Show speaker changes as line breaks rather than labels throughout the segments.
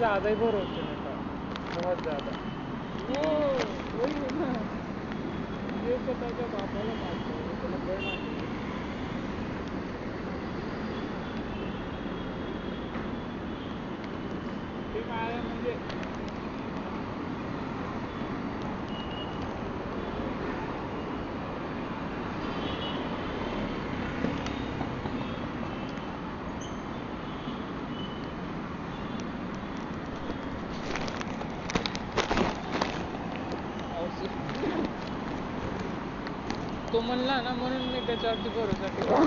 ज़्यादा ही बोर हो चुका बहुत ज़्यादा। म्हणला ना म्हणून मी त्याच्यावरती भरोसा केला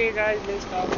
Okay guys, let's
talk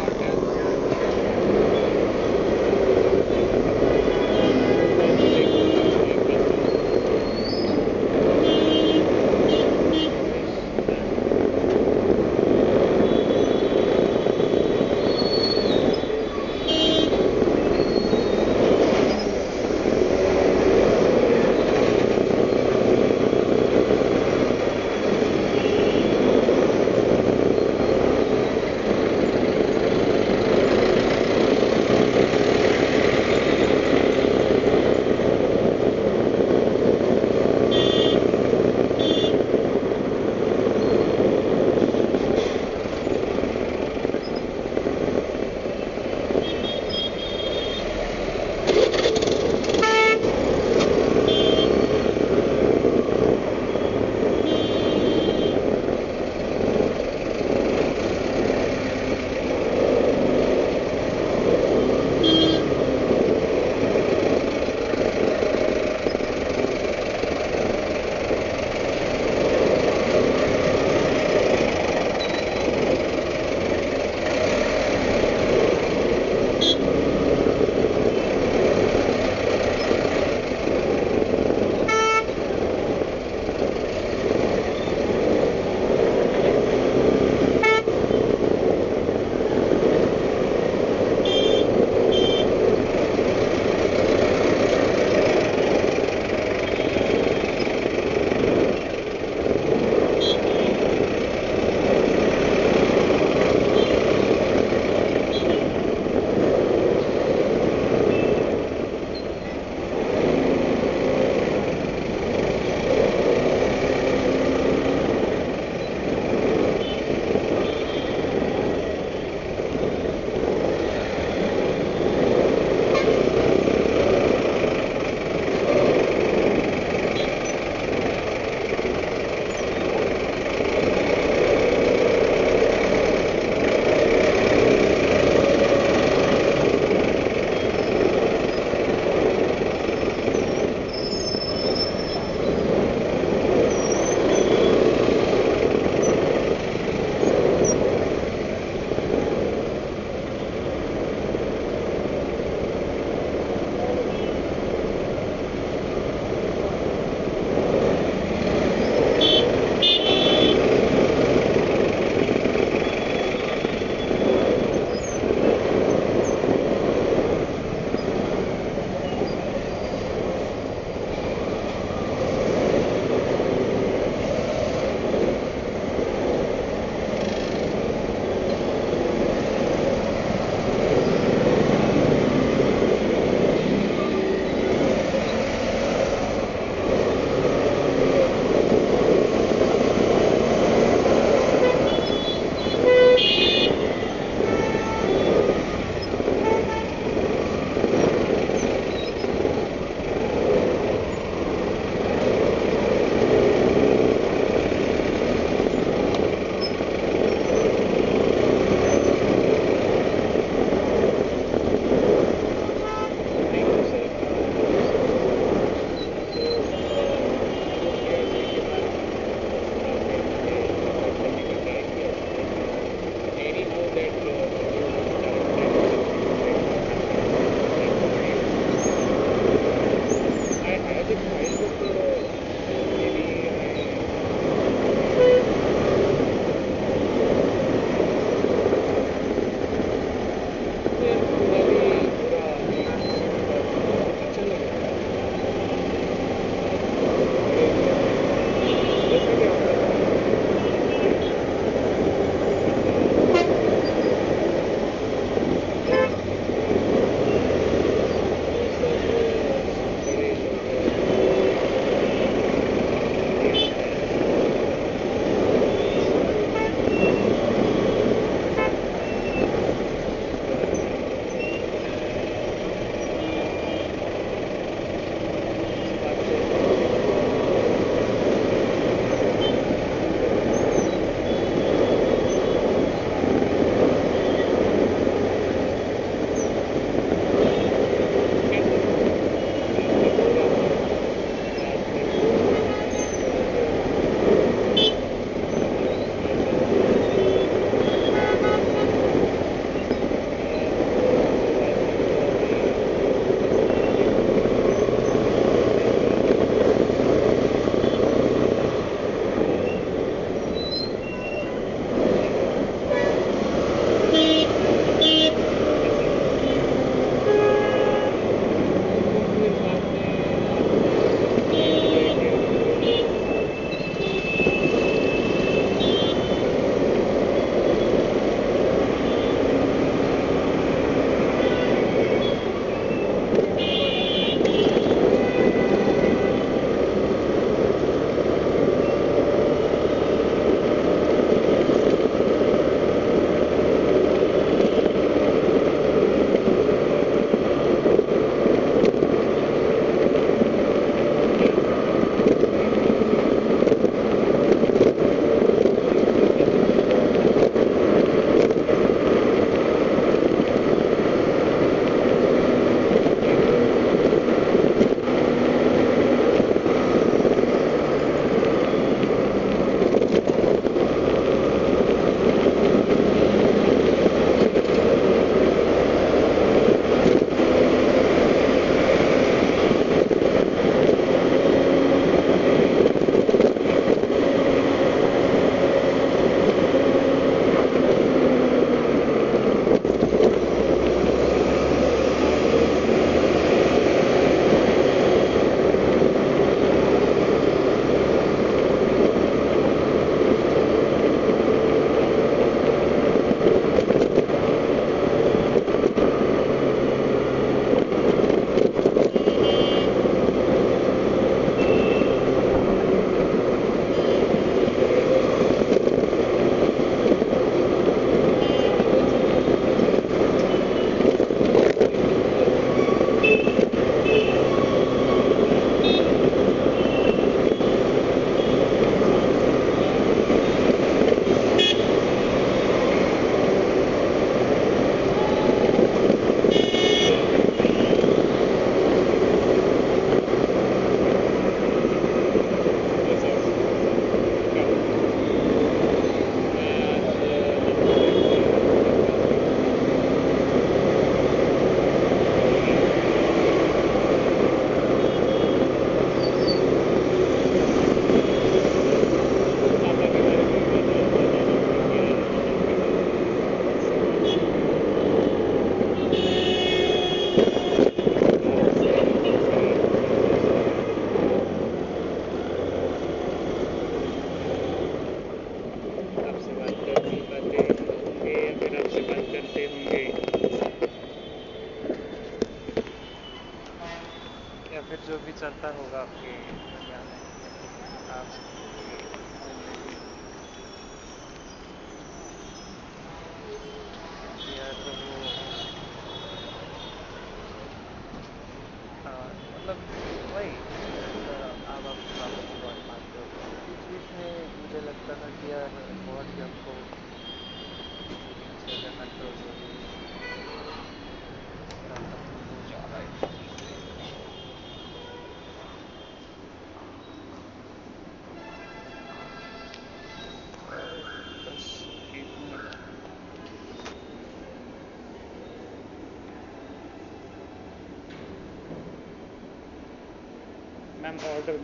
order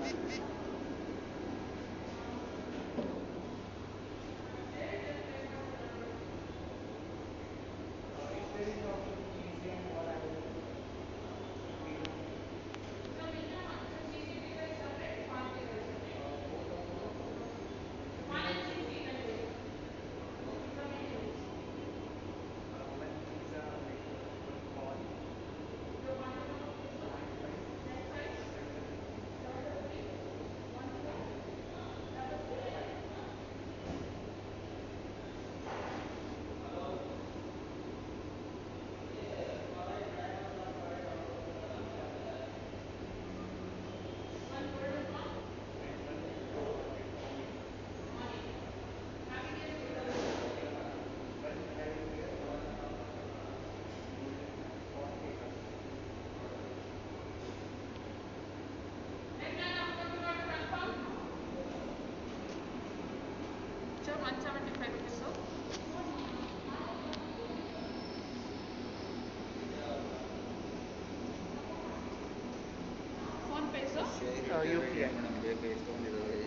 U
P I
ಬೇಕು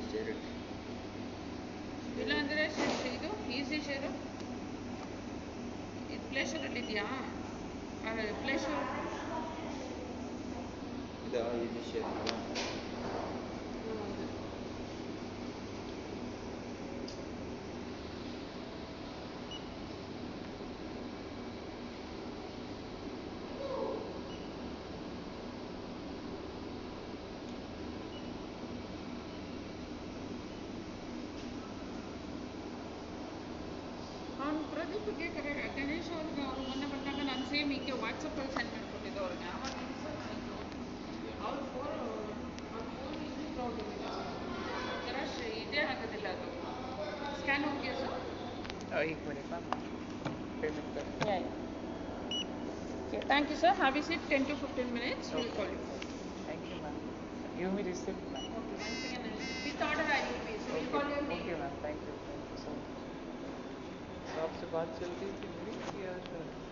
ಶೇರ್ ಇದು ಈಸಿ ಶೇರು ಇದು ಪ್ಲೇ ಅಲ್ಲಿ ಇದೆಯಾ? ಪ್ಲೇ ಶೂರ್ ಇದು easy share sir. Have you seat. 10 to 15 minutes.
Okay.
We'll call you.
Thank you, ma'am. Give me receipt, ma'am.
Okay, once again, will. So okay. we'll call you.
Okay, ma'am. Thank you. Thank you so much. So, बात चल रही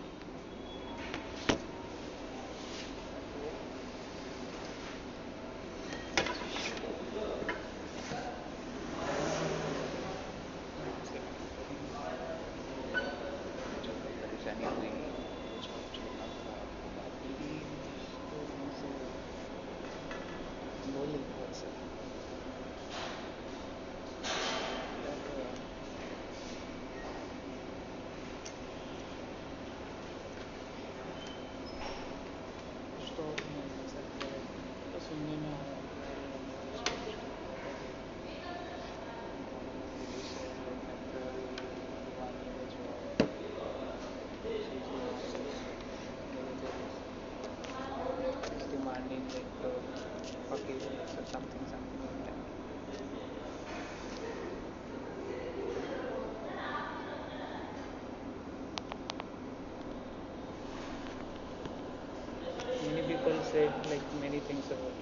like many things are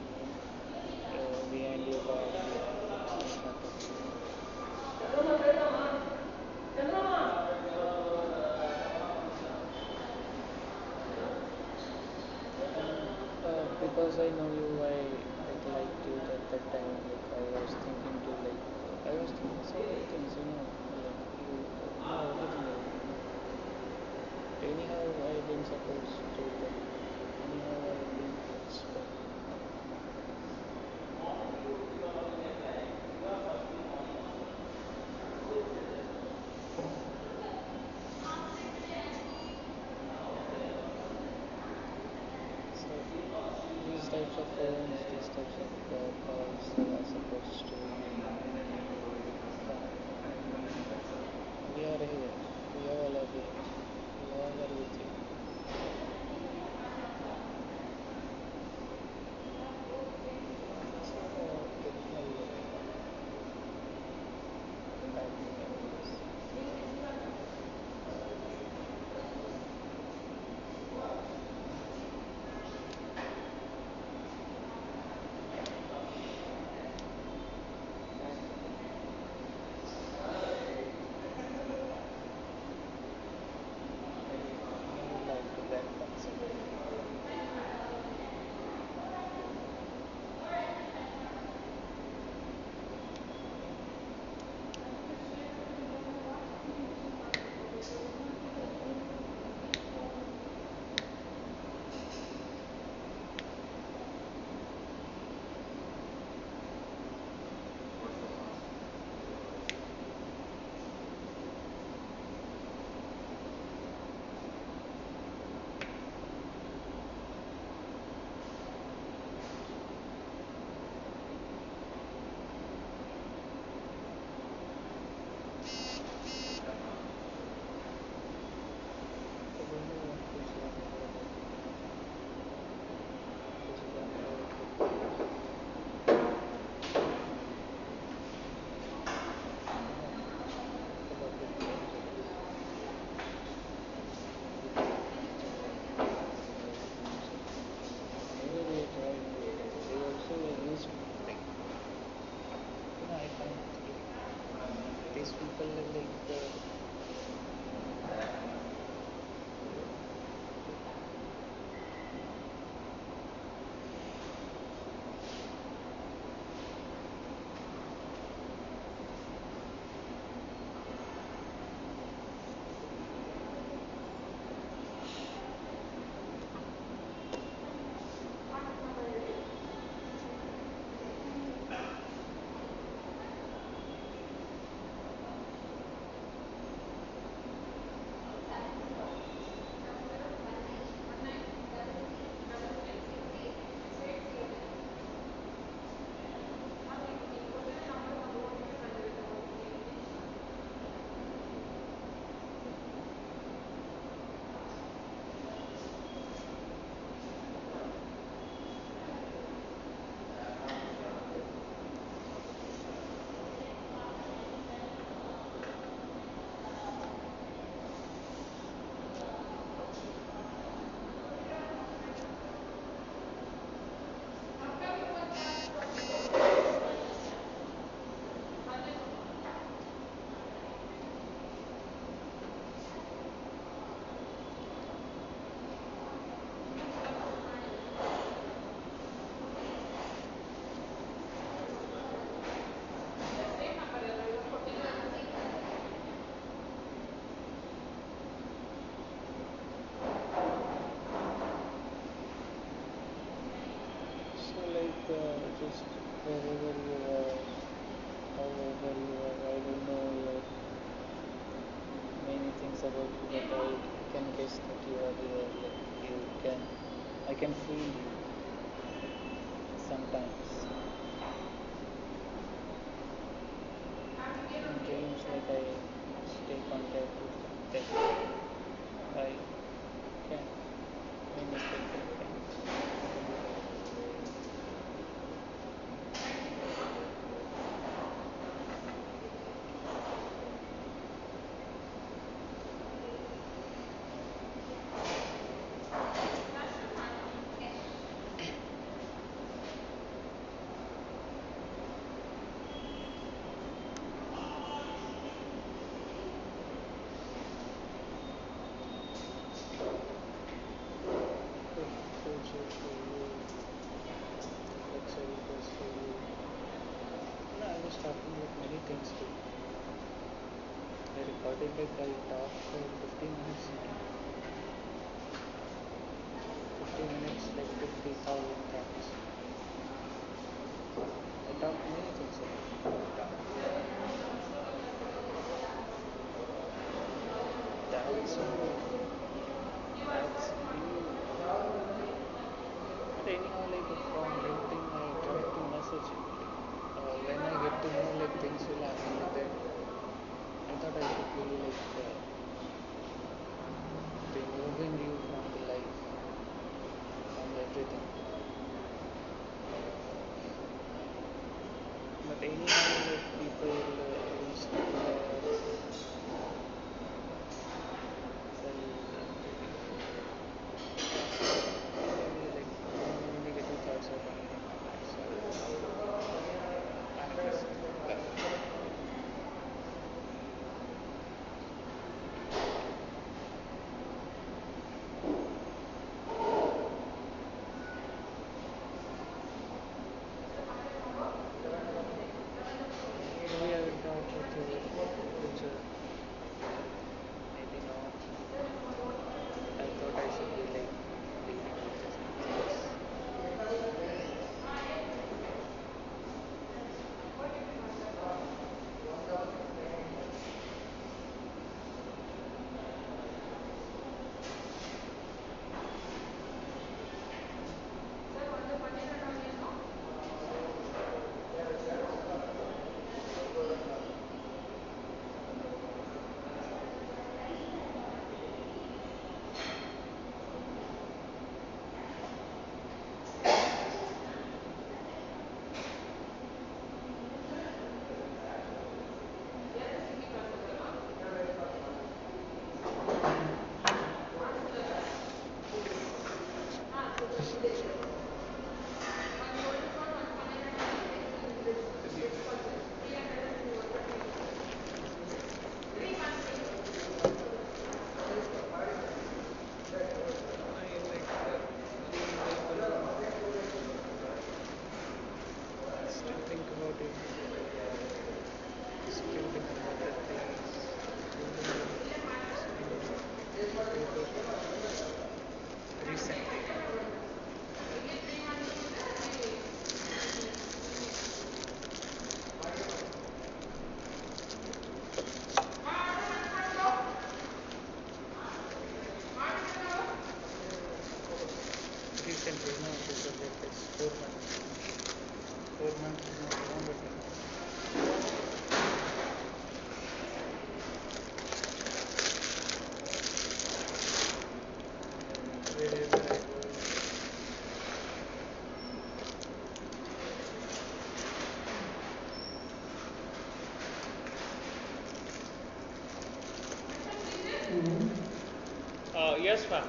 can see. Take a talk for 15 minutes. 15 minutes like 50,000 times. I talk many things about yes, ma'am.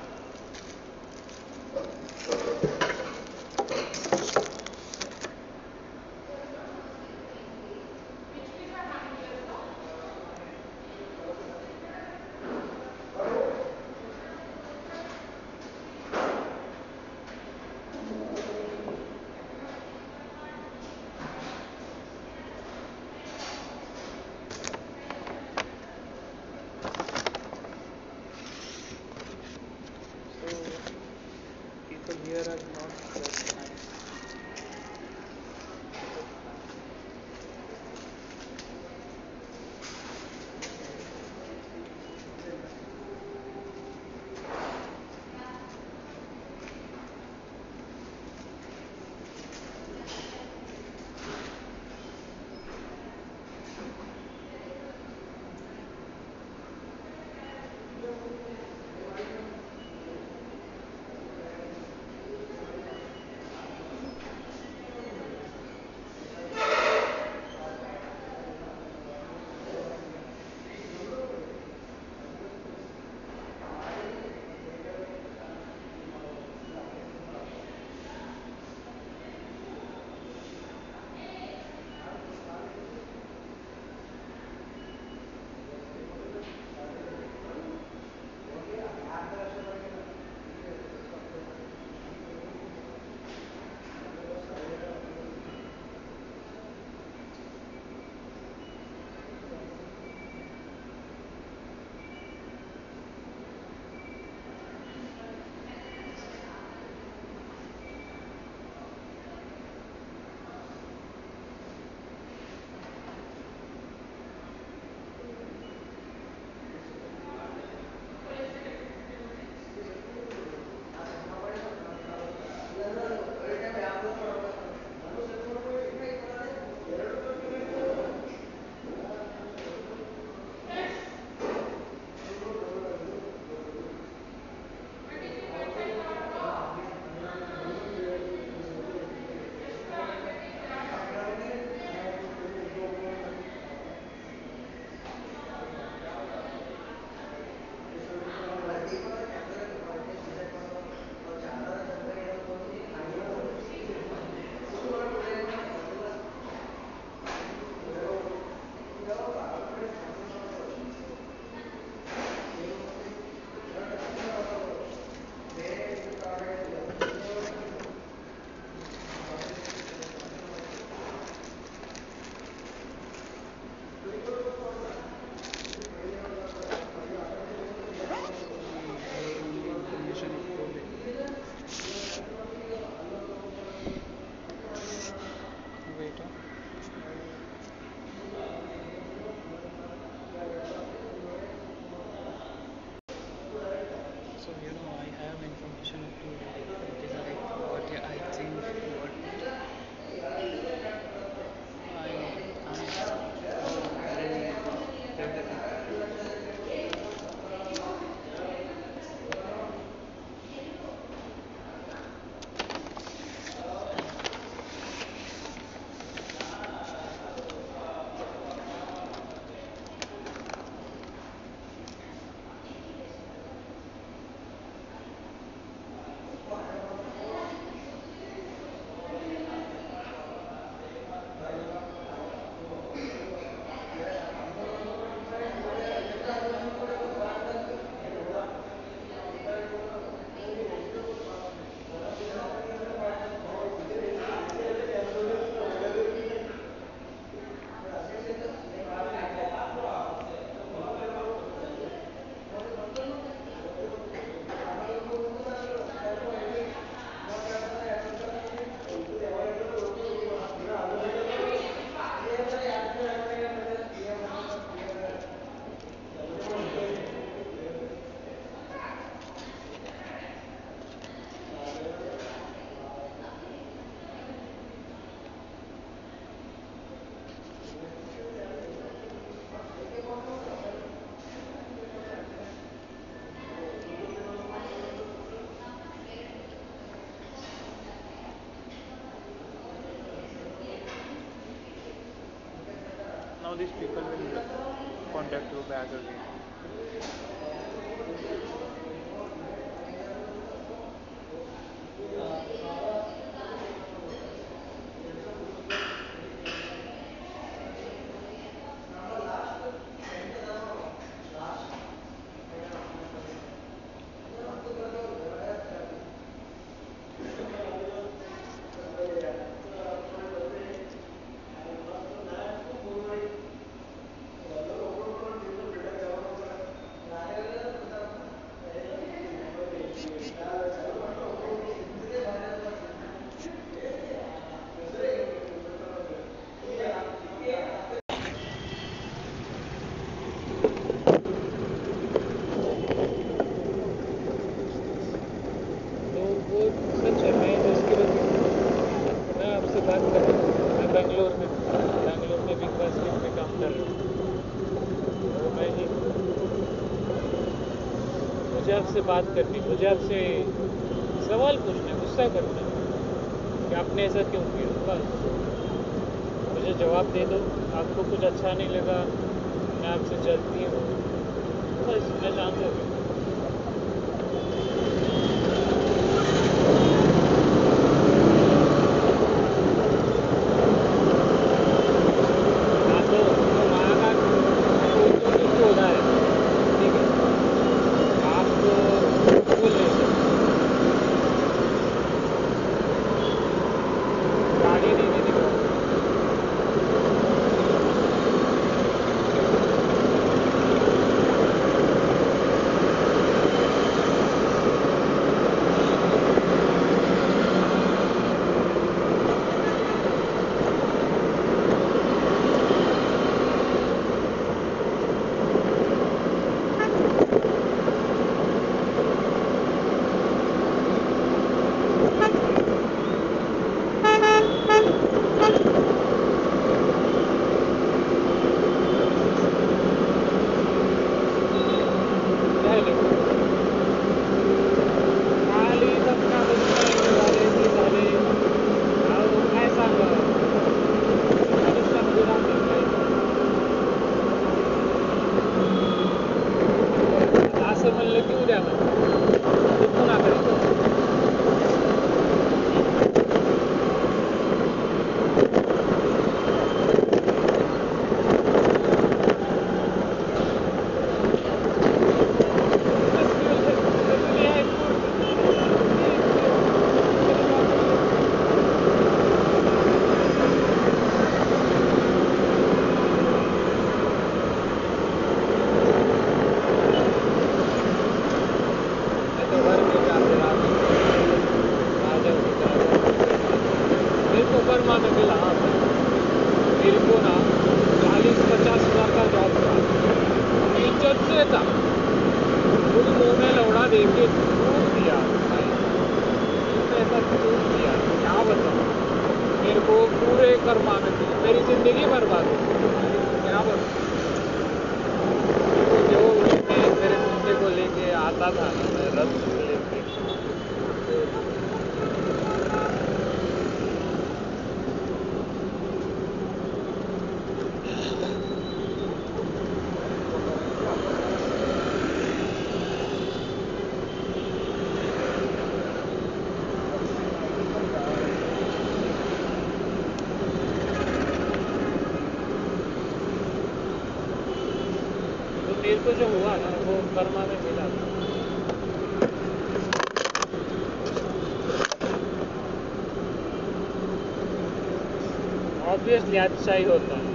these people will contact you back again.
बात करनी तो गुजरात से ज्ञातशाही होता है।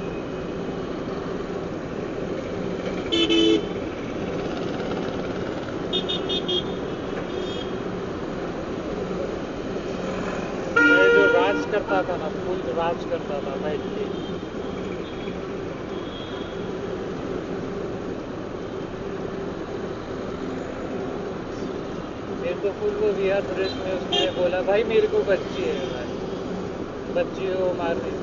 जो राज करता था ना, फूल राज करता था बैठ के मेरे को फूल को दिया प्रदेश में उसने बोला, भाई मेरे को बच्ची है, भाई। बच्ची को मारने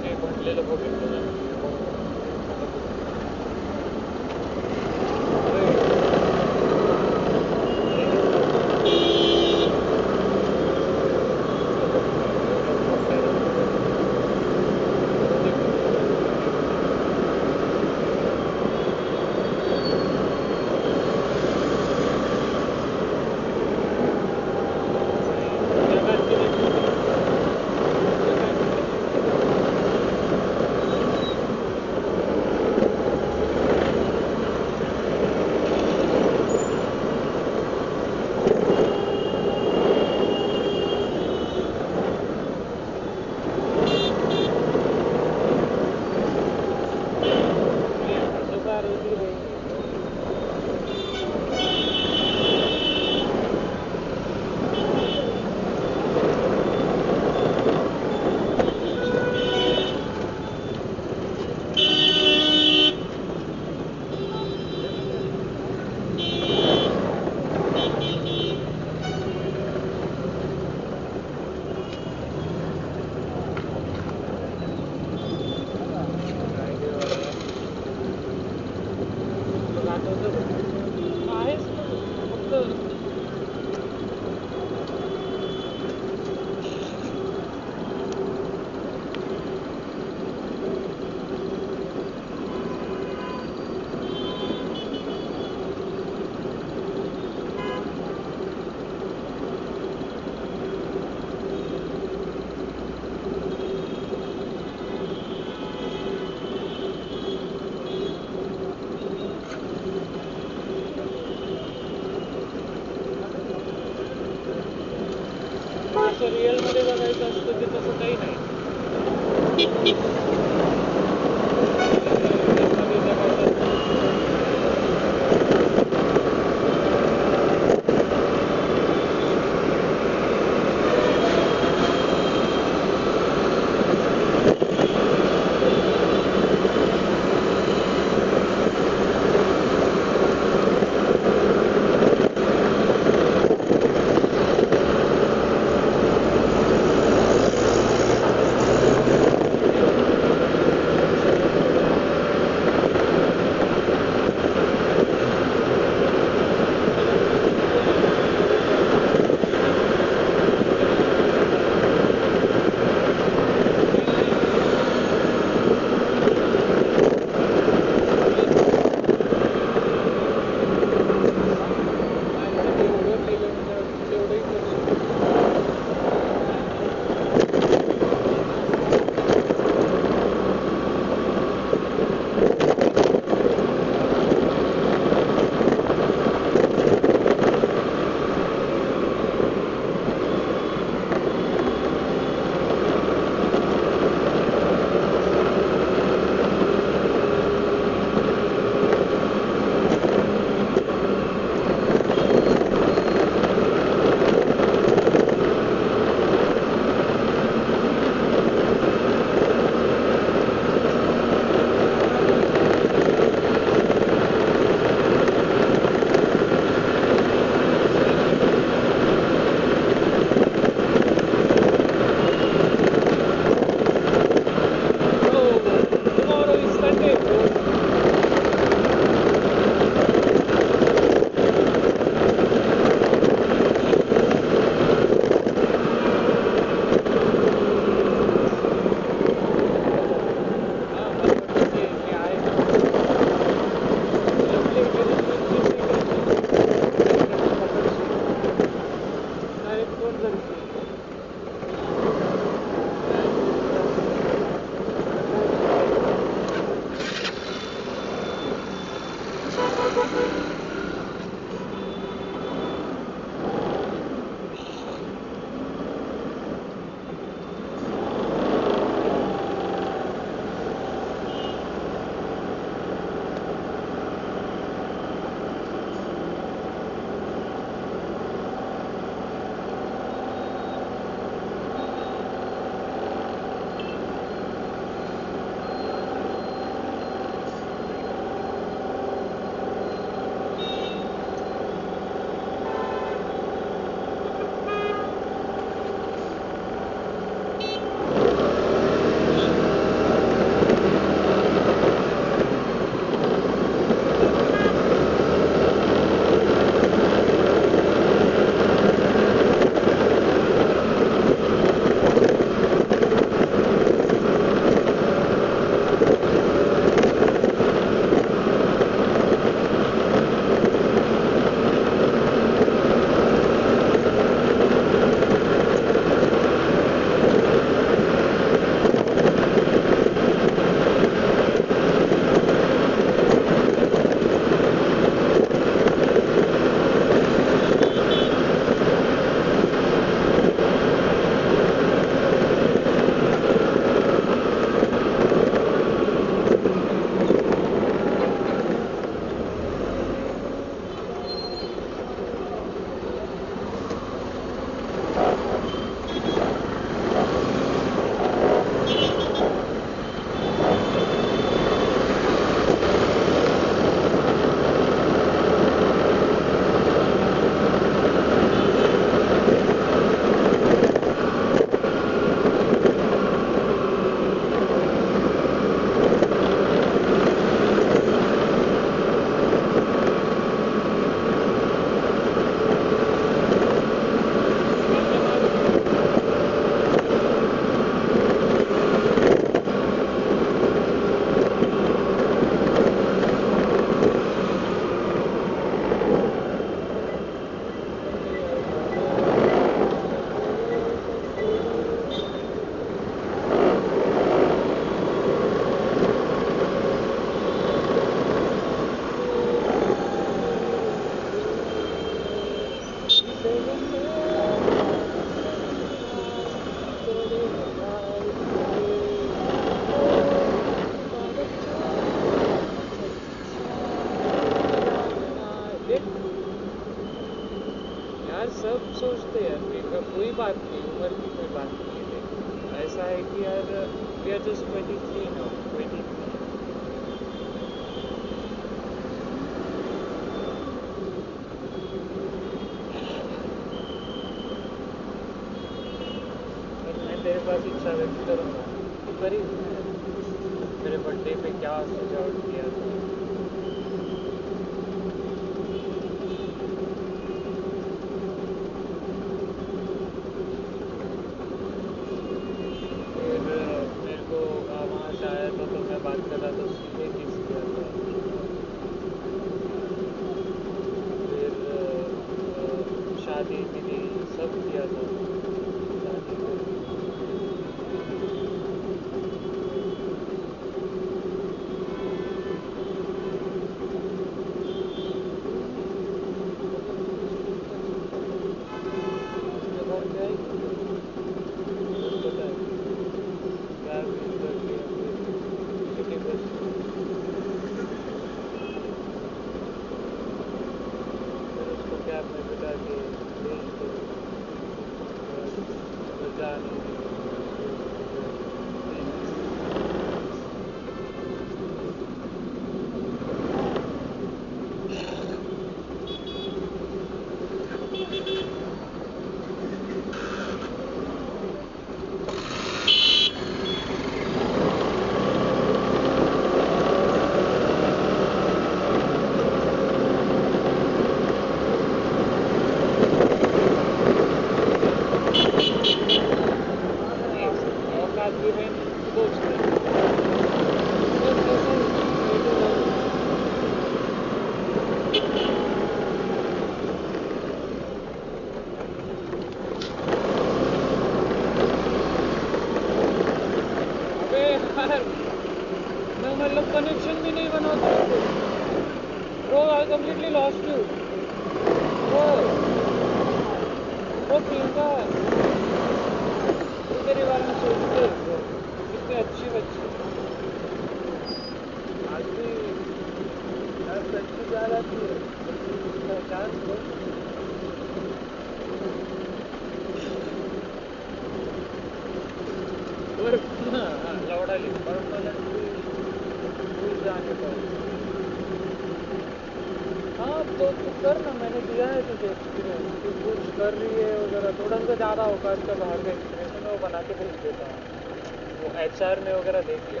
एच आर में वगैरह देख लिया।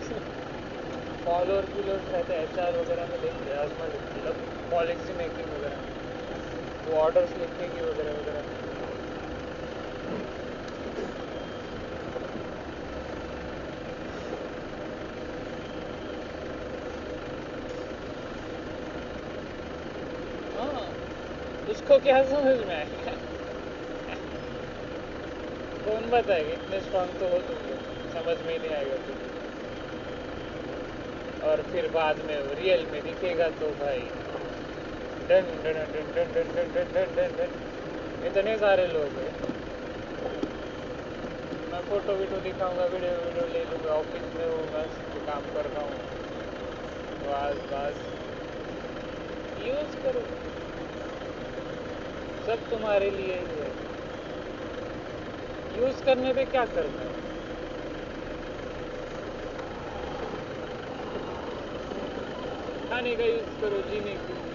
फॉलोअर फीलोअर्स रहते हैं एच वगैरह में देख ले आजमा मतलब पॉलिसी मेकिंग वगैरह। वो ऑर्डर्स लिखने की वगैरह वगैरह। हाँ उसको क्या समझ में आएगा कौन बताएगा? इतने स्ट्रांग तो हो तुम लोग। समझ में ही नहीं आएगा तुम और फिर बाद में रियल में दिखेगा तो भाई done done done done done done done done done done इतने सारे लोग हैं मैं फ़ोटो वीडियो दिखाऊँगा वीडियो वीडियो ले लूँगा ऑफ़िस में हूँ मस्त काम कर रहा हूँ बस बस यूज़ करो सब तुम्हारे लिए ही है यूज़ करने पे क्या करना है खाने का यूज़ करो जीने के